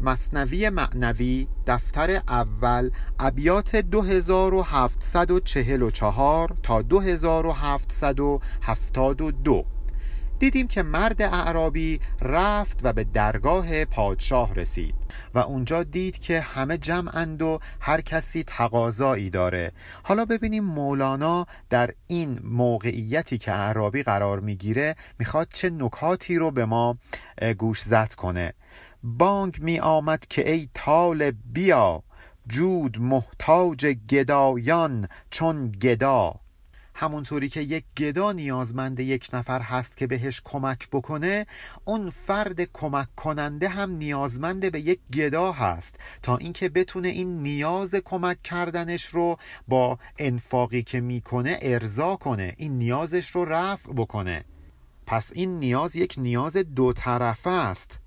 مصنوی معنوی دفتر اول ابیات 2744 تا 2772 دیدیم که مرد اعرابی رفت و به درگاه پادشاه رسید و اونجا دید که همه جمعند و هر کسی تقاضایی داره. حالا ببینیم مولانا در این موقعیتی که اعرابی قرار می‌گیره می‌خواد چه نکاتی رو به ما گوشزد کنه. بانگ می آمد که ای طالب بیا. جود محتاج گدایان چون گدا. همونطوری که یک گدا نیازمند یک نفر هست که بهش کمک بکنه اون فرد کمک کننده هم نیازمند به یک گدا هست. تا اینکه بتونه این نیاز کمک کردنش رو با انفاقی که می‌کنه ارضا کنه این نیازش رو رفع بکنه. پس این نیاز یک نیاز دو طرفه است.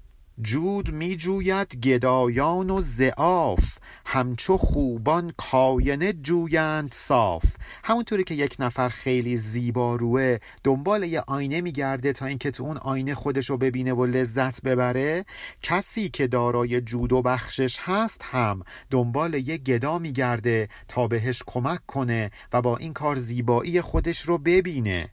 جود می جوید گدایان و زعاف همچو خوبان کاینه جویند صاف. همونطوری که یک نفر خیلی زیباروه دنبال یه آینه میگرده تا اینکه تو اون آینه خودش رو ببینه و لذت ببره کسی که دارای جود و بخشش هست هم دنبال یه گدا میگرده تا بهش کمک کنه و با این کار زیبایی خودش رو ببینه.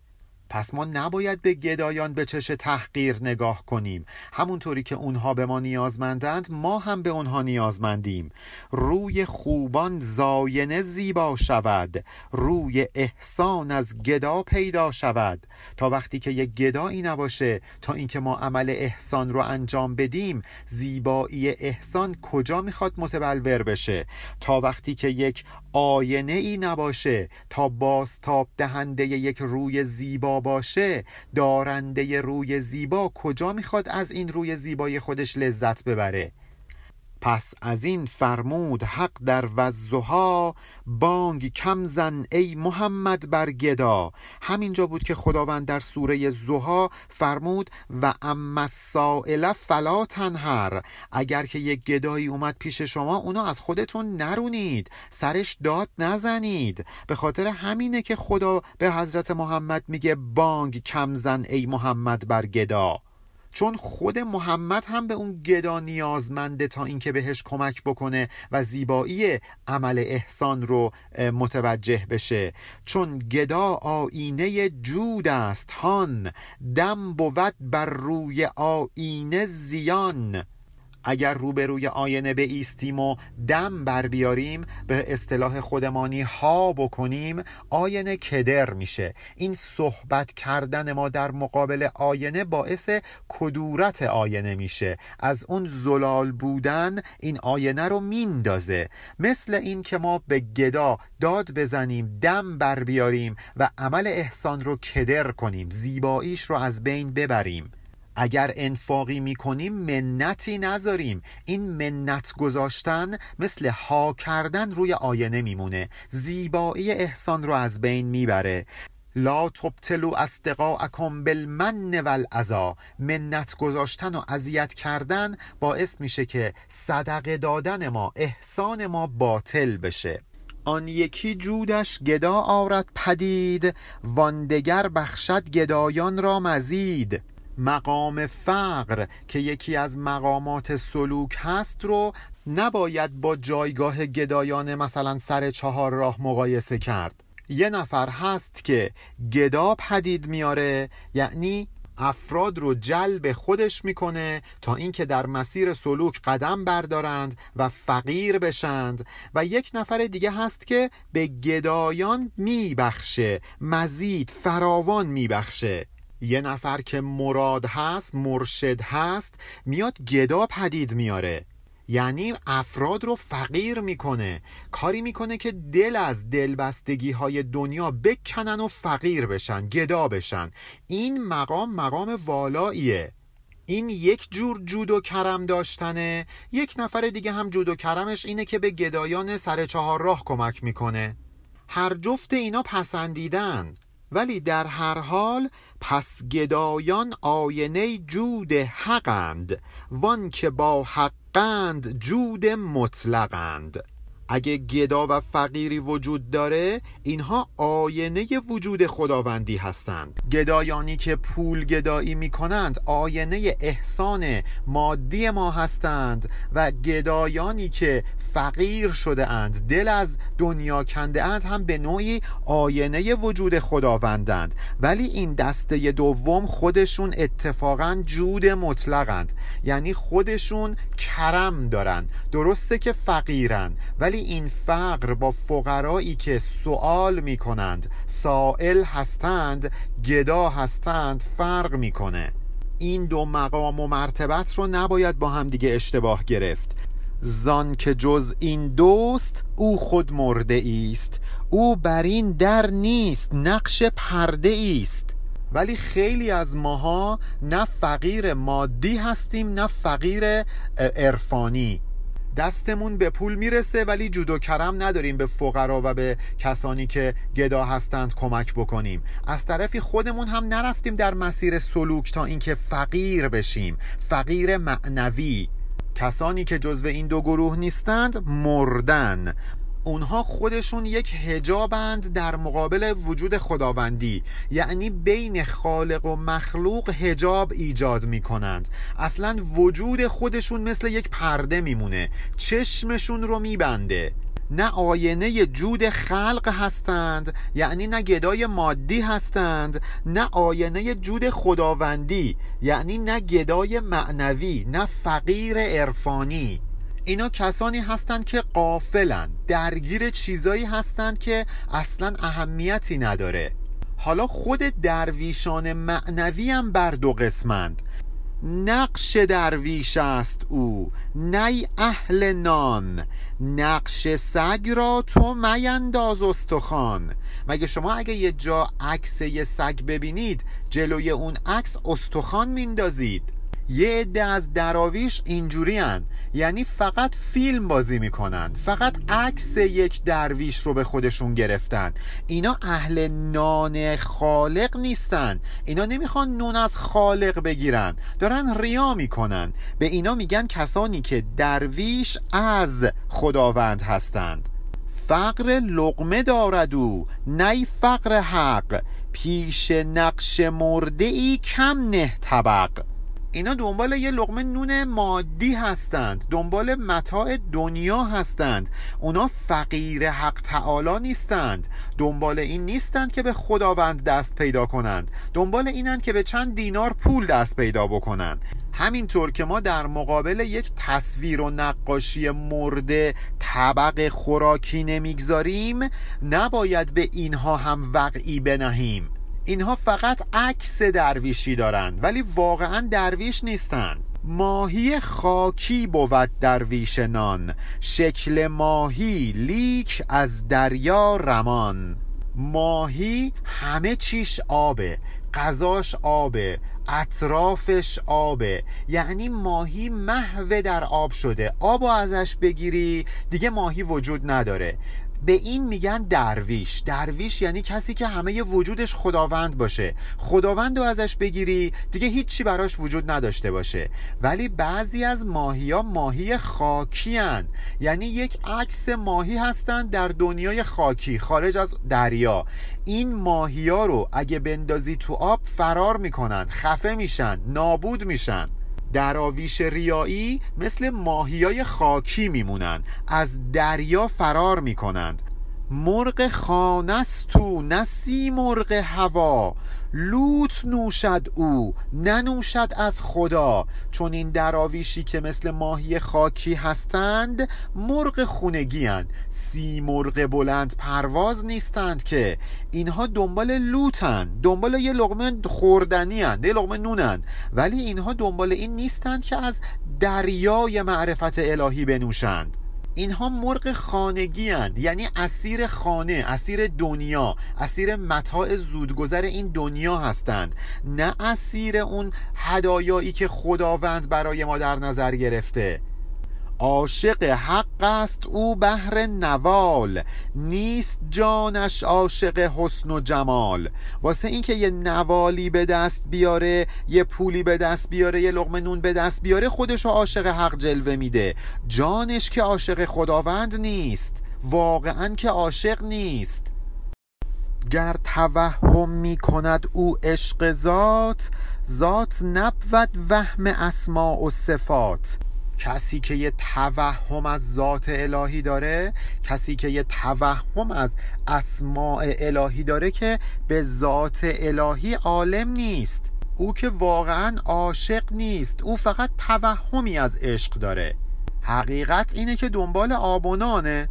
پس ما نباید به گدایان به چش تحقیر نگاه کنیم. همونطوری که اونها به ما نیازمندند ما هم به اونها نیازمندیم. روی خوبان زاینه زیبا شود. روی احسان از گدا پیدا شود. تا وقتی که یک گدایی نباشه تا اینکه ما عمل احسان رو انجام بدیم زیبایی احسان کجا می‌خواد متبلور بشه؟ تا وقتی که یک آینه ای نباشه تا بازتاب دهنده یک روی زیبا باشه دارنده روی زیبا کجا می‌خواد از این روی زیبای خودش لذت ببره؟ پس از این فرمود حق در وزها بانگ کم زن ای محمد بر گدا. همینجا بود که خداوند در سوره زها فرمود و اما سائله فلا تنهر. اگر که یک گدایی اومد پیش شما اونو از خودتون نرونید سرش داد نزنید. به خاطر همینه که خدا به حضرت محمد میگه بانگ کم زن ای محمد بر گدا. چون خود محمد هم به اون گدا نیازمنده تا اینکه بهش کمک بکنه و زیبایی عمل احسان رو متوجه بشه. چون گدا آینه جود است هان دم بود بر روی آینه زیان. اگر روبروی آینه ایستیم و دم بر بیاریم به اصطلاح خودمانی ها بکنیم آینه کدر میشه. این صحبت کردن ما در مقابل آینه باعث کدورت آینه میشه. از اون زلال بودن این آینه رو میندازه. مثل این که ما به گدا داد بزنیم دم بر بیاریم و عمل احسان رو کدر کنیم زیباییش رو از بین ببریم. اگر انفاقی می‌کنیم منتی نذاریم. این منت گذاشتن مثل ها کردن روی آینه میمونه. زیبایی احسان رو از بین می‌بره. لا تبتلو اصدقاءکم بالمن والعزا. منت گذاشتن و اذیت کردن باعث میشه که صدقه دادن ما احسان ما باطل بشه. آن یکی جودش گدا آرد پدید واندگر بخشد گدایان را مزید. مقام فقر که یکی از مقامات سلوک هست رو نباید با جایگاه گدایان مثلا سر چهار راه مقایسه کرد. یه نفر هست که گدا پدید میاره یعنی افراد رو جلب خودش می‌کنه تا اینکه در مسیر سلوک قدم بردارند و فقیر بشند. و یک نفر دیگه هست که به گدایان میبخشه مزید فراوان میبخشه. یه نفر که مراد هست مرشد هست میاد گدا پدید میاره. یعنی افراد رو فقیر می‌کنه. کاری می‌کنه که دل از دلبستگی های دنیا بکنن و فقیر بشن گدا بشن. این مقام مقام والاییه. این یک جور جود و کرم داشتنه. یک نفر دیگه هم جود و کرمش اینه که به گدایان سر چهار راه کمک می‌کنه. هر جفت اینا پسندیدن. ولی در هر حال پس گدایان آینه جود حقند وان که با حقند جود مطلقند. اگه گدا و فقیری وجود داره اینها آینه وجود خداوندی هستند. گدایانی که پول گدایی می کنند آینه احسان مادی ما هستند و گدایانی که فقیر شده اند دل از دنیا کنده اند هم به نوعی آینه وجود خداوندند. ولی این دسته دوم خودشون اتفاقا جود مطلقند یعنی خودشون کرم دارن. درسته که فقیرن ولی این فقر با فقرایی که سوال می‌کنند سائل هستند گدا هستند فرق می‌کنه. این دو مقام و مرتبت رو نباید با هم دیگه اشتباه گرفت. زان که جز این دوست او خود مرده است. او بر این در نیست نقش پرده است. ولی خیلی از ماها نه فقیر مادی هستیم نه فقیر عرفانی. دستمون به پول می‌رسه ولی جود و کرم نداریم به فقرا و به کسانی که گدا هستند کمک بکنیم. از طرفی خودمون هم نرفتیم در مسیر سلوک تا اینکه فقیر بشیم. فقیر معنوی. کسانی که جزو این دو گروه نیستند مردن. اونها خودشون یک هجابند در مقابل وجود خداوندی. یعنی بین خالق و مخلوق هجاب ایجاد می کنند اصلا وجود خودشون مثل یک پرده میمونه. چشمشون رو میبنده. نه آینه جود خلق هستند یعنی نه گدای مادی هستند نه آینه جود خداوندی یعنی نه گدای معنوی نه فقیر عرفانی. اینا کسانی هستند که قافلن درگیر چیزایی هستند که اصلا اهمیتی نداره. حالا خود درویشان معنوی هم بر دو قسمند. نقش درویش است او. نی اهل نان. نقش سگ را تو مینداز استخوان. مگه شما اگه یه جا عکس یه سگ ببینید جلوی اون عکس استخوان میندازید؟ یه عده از دراویش اینجوری هن. یعنی فقط فیلم بازی می‌کنن. فقط عکس یک درویش رو به خودشون گرفتن. اینا اهل نان خالق نیستن. اینا نمی‌خوان نون از خالق بگیرن. دارن ریا می‌کنن. به اینا میگن کسانی که درویش از خداوند هستند. فقر لقمه دارد او نی فقر حق. پیش نقش مرده ای کم نه طبق. اینا دنبال یه لقمه نون مادی هستند. دنبال متاع دنیا هستند. اونا فقیر حق تعالی نیستند. دنبال این نیستند که به خداوند دست پیدا کنند. دنبال اینند که به چند دینار پول دست پیدا بکنند. همینطور که ما در مقابل یک تصویر و نقاشی مرده طبق خوراکی نمی‌گذاریم نباید به اینها هم وقعی بنهیم. اینها فقط عکس درویشی دارند ولی واقعا درویش نیستند. ماهی خاکی بود درویش نان شکل ماهی لیک از دریا رمان. ماهی همه چیش آبه غذاش آبه اطرافش آبه. یعنی ماهی محو در آب شده. آب ازش بگیری دیگه ماهی وجود نداره. به این میگن درویش. درویش یعنی کسی که همه وجودش خداوند باشه. خداوند رو ازش بگیری دیگه هیچی براش وجود نداشته باشه. ولی بعضی از ماهی ها ماهی خاکی هن. یعنی یک عکس ماهی هستند در دنیای خاکی خارج از دریا. این ماهی ها رو اگه بندازی تو آب فرار می‌کنن خفه میشن نابود میشن. دراویش ریایی مثل ماهیای خاکی میمونن از دریا فرار می‌کنند. مرغ خانستو نسی مرغ هوا. لوت نوشد او ننوشد از خدا. چون این دراویشی که مثل ماهی خاکی هستند مرغ خونگی هند سی مرغ بلند پرواز نیستند که. اینها دنبال لوتن دنبال یه لغمه خوردنی هند یه لغمه نونن ولی اینها دنبال این نیستند که از دریای معرفت الهی بنوشند. اینها مرغ خانگی هند. یعنی اسیر خانه اسیر دنیا اسیر متاع زودگذر این دنیا هستند نه اسیر اون هدایایی که خداوند برای ما در نظر گرفته عاشق حق است او بهر نوال نیست جانش عاشق حسن و جمال. واسه اینکه یه نوالی به دست بیاره یه پولی به دست بیاره یه لقمه نون به دست بیاره خودشو عاشق حق جلوه میده. جانش که عاشق خداوند نیست واقعا که عاشق نیست. گر توهم می کند او عشق ذات ذات نبود وهم اسماء و صفات. کسی که یه توهم از ذات الهی داره کسی که یه توهم از اسماع الهی داره که به ذات الهی عالم نیست. او که واقعا عاشق نیست. او فقط توهمی از عشق داره. حقیقت اینه که دنبال آبونانه.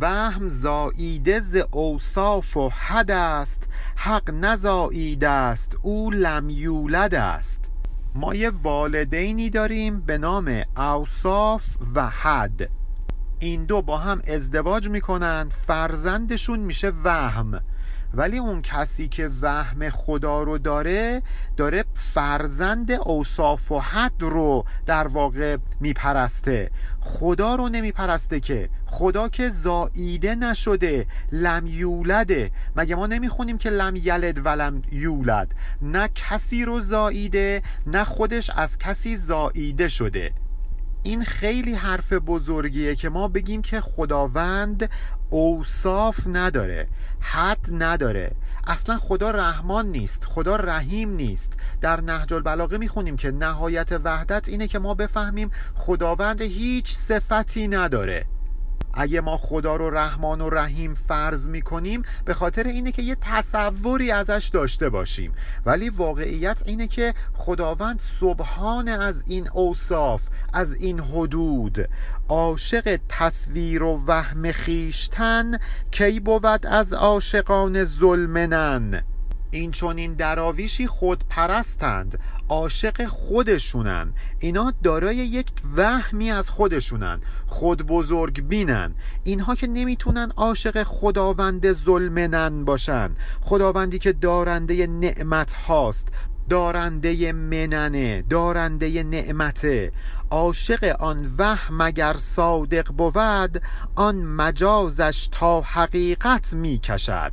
وهم زاییده ز اوصاف و حد است. حق نزاییده است. او لم یولد است. ما یه والدینی داریم به نام اوصاف و حد. این دو با هم ازدواج می‌کنن فرزندشون میشه وهم. ولی اون کسی که وهم خدا رو داره داره فرزند اوصاف و حد رو در واقع میپرسته. خدا رو نمیپرسته که خدا که زاییده نشده لم یولده. مگه ما نمی‌خونیم که لم یلد ولم یولد؟ نه کسی رو زاییده نه خودش از کسی زاییده شده. این خیلی حرف بزرگیه که ما بگیم که خداوند اوصاف نداره حد نداره. اصلا خدا رحمان نیست خدا رحیم نیست. در نهج البلاغه می‌خونیم که نهایت وحدت اینه که ما بفهمیم خداوند هیچ صفتی نداره. اگه ما خدا رو رحمان و رحیم فرض می‌کنیم به خاطر اینه که یه تصوری ازش داشته باشیم. ولی واقعیت اینه که خداوند سبحان از این اوصاف از این حدود عاشق تصویر و وهم خیشتن کی بود از عاشقان ظلمنن؟ این چون این دراویشی خود پرستند عاشق خودشونن. اینا دارای یک وهمی از خودشونن. خود بزرگ بینن اینها که نمی‌تونن عاشق خداوند ظلمنن باشن. خداوندی که دارنده نعمت هاست دارنده مننه. دارنده نعمته. عاشق آن وهم مگر صادق بود آن مجازش تا حقیقت می‌کشد.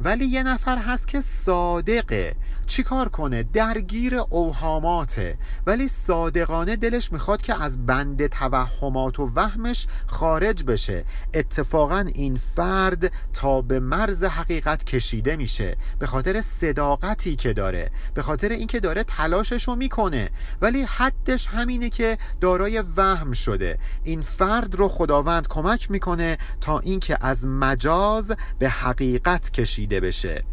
ولی یه نفر هست که صادقه. چیکار کنه؟ درگیر اوهاماته. ولی صادقانه دلش می‌خواد که از بند توهمات و وهمش خارج بشه. اتفاقا این فرد تا به مرز حقیقت کشیده میشه. به خاطر صداقتی که داره. به خاطر اینکه داره تلاشش رو می‌کنه. ولی حدش همینه که دارای وهم شده. این فرد رو خداوند کمک می‌کنه تا اینکه از مجاز به حقیقت کشیده بشه.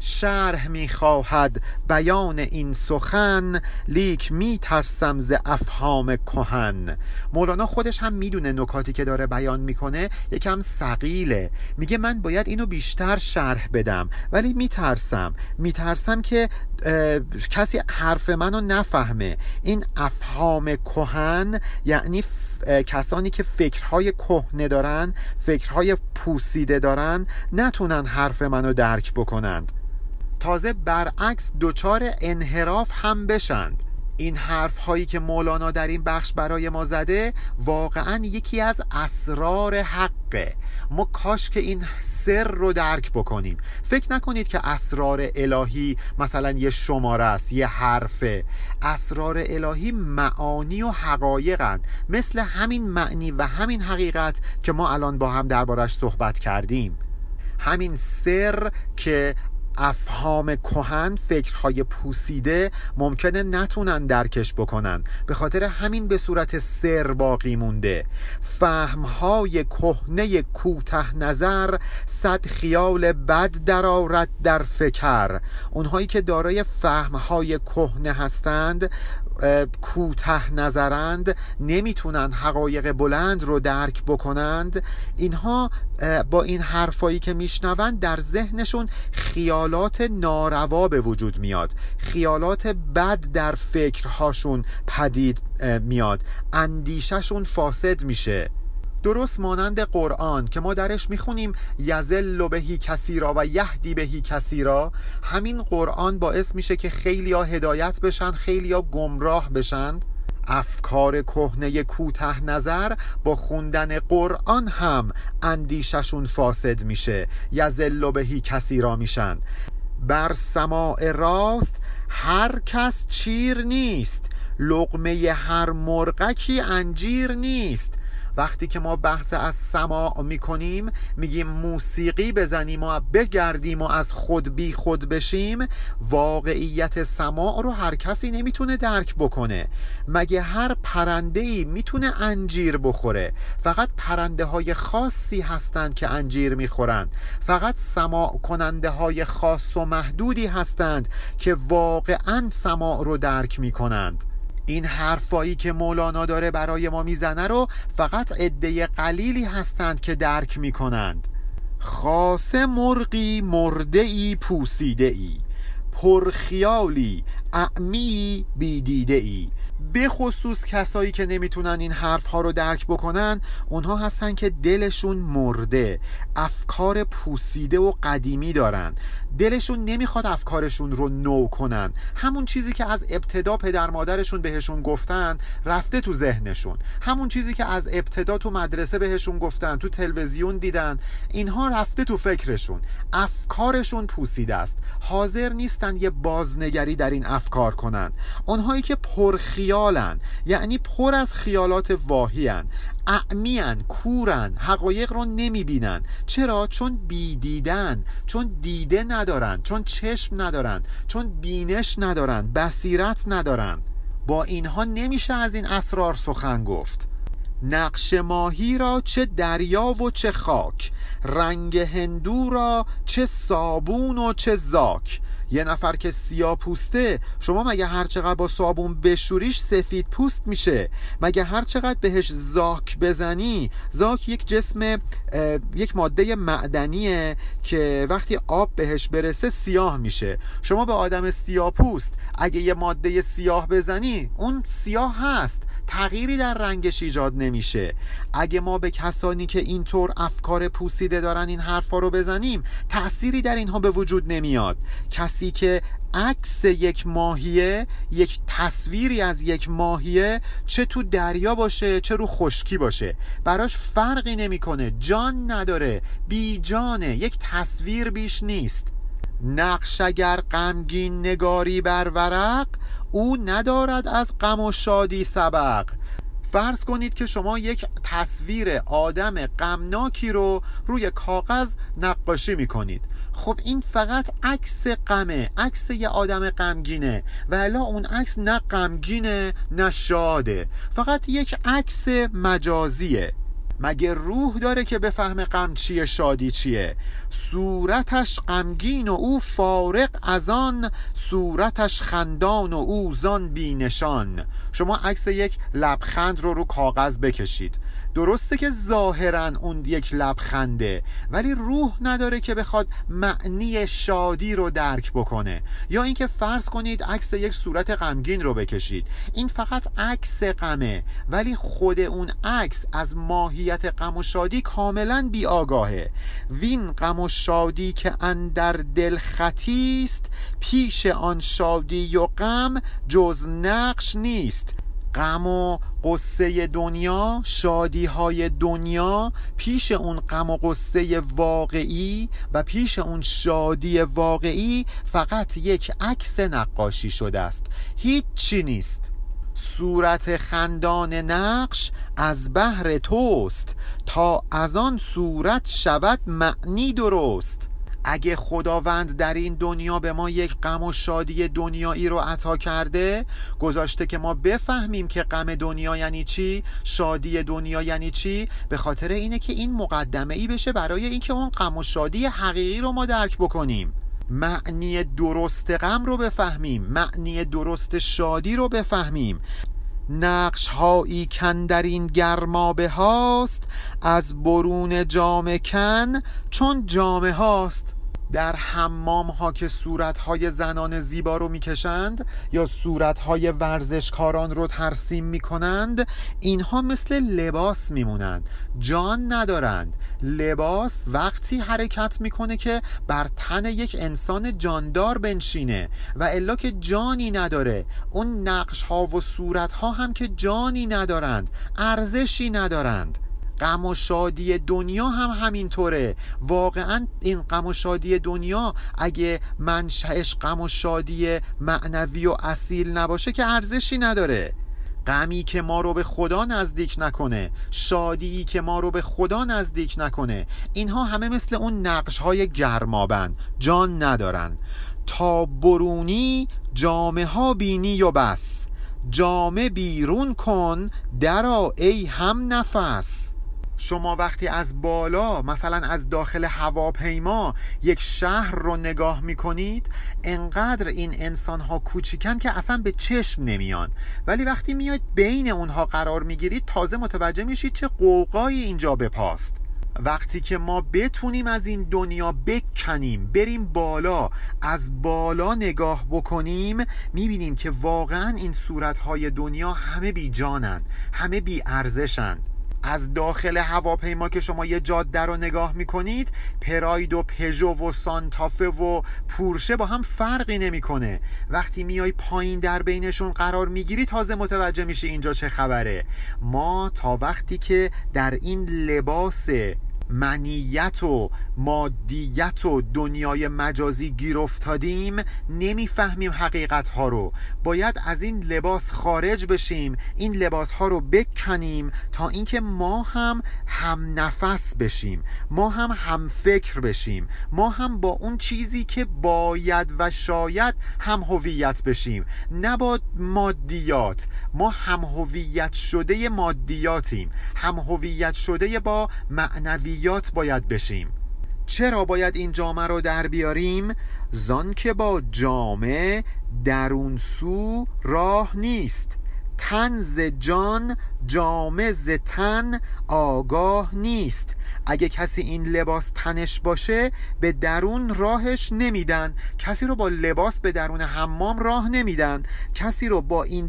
شرح می‌خواهد بیان این سخن لیک میترسم ز افهام کهن. مولانا خودش هم می‌دونه نکاتی که داره بیان می‌کنه یکم سقیله میگه من باید اینو بیشتر شرح بدم ولی میترسم. میترسم که کسی حرف منو نفهمه. این افهام کهن یعنی کسانی که فکرهای کهنه دارن فکرهای پوسیده دارن نتونن حرف منو درک بکنند. تازه برعکس دچار انحراف هم بشند. این حرف هایی که مولانا در این بخش برای ما زده واقعا یکی از اسرار حقه. ما کاش که این سر رو درک بکنیم. فکر نکنید که اسرار الهی مثلا یه شماره است یه حرفه. اسرار الهی معانی و حقایقند مثل همین معنی و همین حقیقت که ما الان با هم دربارش صحبت کردیم. همین سر که افهام کهن فکرهای پوسیده ممکنه نتونن درکش بکنن. به خاطر همین به صورت سر باقی مونده. فهمهای کهنه کوته نظر صد خیال بد درآورد در فکر. اونهایی که دارای فهمهای کهنه هستند کوته نظرند نمی‌تونن حقایق بلند رو درک بکنند. اینها با این حرفایی که میشنوند در ذهنشون خیالات ناروا به وجود میاد. خیالات بد در فکرهاشون پدید میاد. اندیشهشون فاسد میشه. درست مانند قرآن که ما درش می‌خونیم یزل بهی کسی را و یهدی بهی کسی را. همین قرآن باعث میشه که خیلی ها هدایت بشن خیلی ها گمراه بشن. افکار کهنه کوته نظر با خوندن قرآن هم اندیششون فاسد میشه. یزل بهی کسی را میشن. بر سماع راست هر کس چیر نیست. لقمه هر مرغکی انجیر نیست. وقتی که ما بحث از سماع می‌کنیم میگیم موسیقی بزنیم و بگردیم و از خود بی خود بشیم واقعیت سماع رو هر کسی نمی‌تونه درک بکنه. مگه هر پرنده ای می‌تونه انجیر بخوره؟ فقط پرنده های خاصی هستند که انجیر می‌خورند. فقط سماع کننده های خاص و محدودی هستند که واقعا سماع رو درک می‌کنند. این حرفایی که مولانا داره برای ما می‌زنه رو فقط عده قلیلی هستند که درک می‌کنند. خاصه مرغی مرده ای پوسیده ای پرخیالی اعمی بیدیده ای به خصوص کسایی که نمی‌تونن این حرف ها رو درک بکنن اونها هستن که دلشون مرده افکار پوسیده و قدیمی دارن. دلشون نمی‌خواد افکارشون رو نو کنن. همون چیزی که از ابتدا پدر مادرشون بهشون گفتن رفته تو ذهنشون. همون چیزی که از ابتدا تو مدرسه بهشون گفتن تو تلویزیون دیدن اینها رفته تو فکرشون. افکارشون پوسیده است. حاضر نیستن یه بازنگری در این افکار کنن. اونهایی که پرخیالن یعنی پر از خیالات واهیان اعمیان کورن. حقایق رو نمی‌بینن. چرا؟ چون بیدیدن چون دیده ندارن چون چشم ندارن چون بینش ندارن بصیرت ندارن. با اینها نمیشه از این اسرار سخن گفت. نقش ماهی را چه دریا و چه خاک رنگ هندو را چه صابون و چه زاک. یه نفر که سیاه پوسته شما مگه هر چقدر با صابون بشوریش سفید پوست میشه؟ مگه هر چقدر بهش زاک بزنی زاک یک جسم یک ماده معدنیه که وقتی آب بهش برسه سیاه میشه. شما به آدم سیاه پوست اگه یه ماده سیاه بزنی اون سیاه هست. تغییری در رنگش ایجاد نمیشه. اگه ما به کسانی که اینطور افکار پوسیده دارن این حرفا رو بزنیم تأثیری در اینها به وجود نمیاد. کسی که عکس یک ماهیه یک تصویری از یک ماهیه چه تو دریا باشه چه رو خشکی باشه. براش فرقی نمی‌کنه. جان نداره. بی جانه. یک تصویر بیش نیست. نقش اگر غمگین نگاری بر ورق او ندارد از غم و شادی سبق. فرض کنید که شما یک تصویر آدم غمناکی رو روی کاغذ نقاشی می‌کنید. خب این فقط عکس غمه عکس یه آدم غمگینه. و الا اون عکس نه غمگینه نه شاده. فقط یک عکس مجازیه. مگه روح داره که بفهمه غم چیه شادی چیه؟ صورتش غمگین و او فارق از آن صورتش خندان و او زان بینشان. شما عکس یک لبخند رو رو کاغذ بکشید. درسته که ظاهرا اون یک لبخنده ولی روح نداره که بخواد معنی شادی رو درک بکنه. یا اینکه فرض کنید عکس یک صورت غمگین رو بکشید. این فقط عکس غمه ولی خود اون عکس از ماهیت غم و شادی کاملا بی آگاهه وین غم و شادی که اندر دل خطیست پیش آن شادی و غم جز نقش نیست. غم و قصه دنیا شادی های دنیا پیش اون غم و قصه واقعی و پیش اون شادی واقعی فقط یک عکس نقاشی شده است. هیچی نیست. صورت خندان نقش از بهر توست. تا از آن صورت شود معنی درست. اگه خداوند در این دنیا به ما یک غم و شادی دنیایی رو عطا کرده گذاشته که ما بفهمیم که غم دنیا یعنی چی شادی دنیا یعنی چی به خاطر اینه که این مقدمه ای بشه برای اینکه اون غم و شادی حقیقی رو ما درک بکنیم. معنی درست غم رو بفهمیم معنی درست شادی رو بفهمیم. نقش هایی کن در این گرمابه هاست از برون جام کن چون جامه هاست. در حمام ها که صورت های زنان زیبا رو می‌کشند یا صورت های ورزشکاران رو ترسیم می‌کنند اینها مثل لباس میمونند جان ندارند. لباس وقتی حرکت می‌کنه که بر تن یک انسان جاندار بنشینه و الا که جانی نداره اون نقش ها و صورت ها هم که جانی ندارند ارزشی ندارند. غم و شادی دنیا هم همینطوره. واقعا این غم و شادی دنیا اگه منشأش غم و شادی معنوی و اصیل نباشه که ارزشی نداره. غمی که ما رو به خدا نزدیک نکنه شادی که ما رو به خدا نزدیک نکنه اینها همه مثل اون نقش های گرمابن جان ندارن. تا برونی جامه ها بینی و بس. جامه بیرون کن درا ای هم نفس شما وقتی از بالا مثلا از داخل هواپیما یک شهر رو نگاه می‌کنید انقدر این انسان ها کوچیکن که اصلا به چشم نمیان. ولی وقتی میاید بین اونها قرار می‌گیرید تازه متوجه میشید چه قوقایی اینجا بپاست. وقتی که ما بتونیم از این دنیا بکنیم بریم بالا از بالا نگاه بکنیم می‌بینیم که واقعا این صورتهای دنیا همه بی جانن همه بی ارزشن. از داخل هواپیما که شما یه جاده رو نگاه می‌کنید پراید و پژو و سانتافه و پورشه با هم فرقی نمی‌کنه. وقتی میای پایین در بینشون قرار می‌گیری تازه متوجه میشه اینجا چه خبره. ما تا وقتی که در این لباس منیت و مادیت و دنیای مجازی گیر افتادیم نمی‌فهمیم حقیقت ها رو. باید از این لباس خارج بشیم این لباس ها رو بکنیم تا اینکه ما هم هم نفس بشیم ما هم هم فکر بشیم ما هم با اون چیزی که باید و شاید هم هویت بشیم. نه با مادیات. ما هم هویت شده مادیاتیم. هم هویت شده با معنویات باید بشیم. چرا باید این جامعه رو در بیاریم؟ زان که با جامعه درون سو راه نیست. تن ز جان جامه ز تن آگاه نیست. اگه کسی این لباس تنش باشه به درون راهش نمیدن. کسی رو با لباس به درون حمام راه نمیدن. کسی رو با این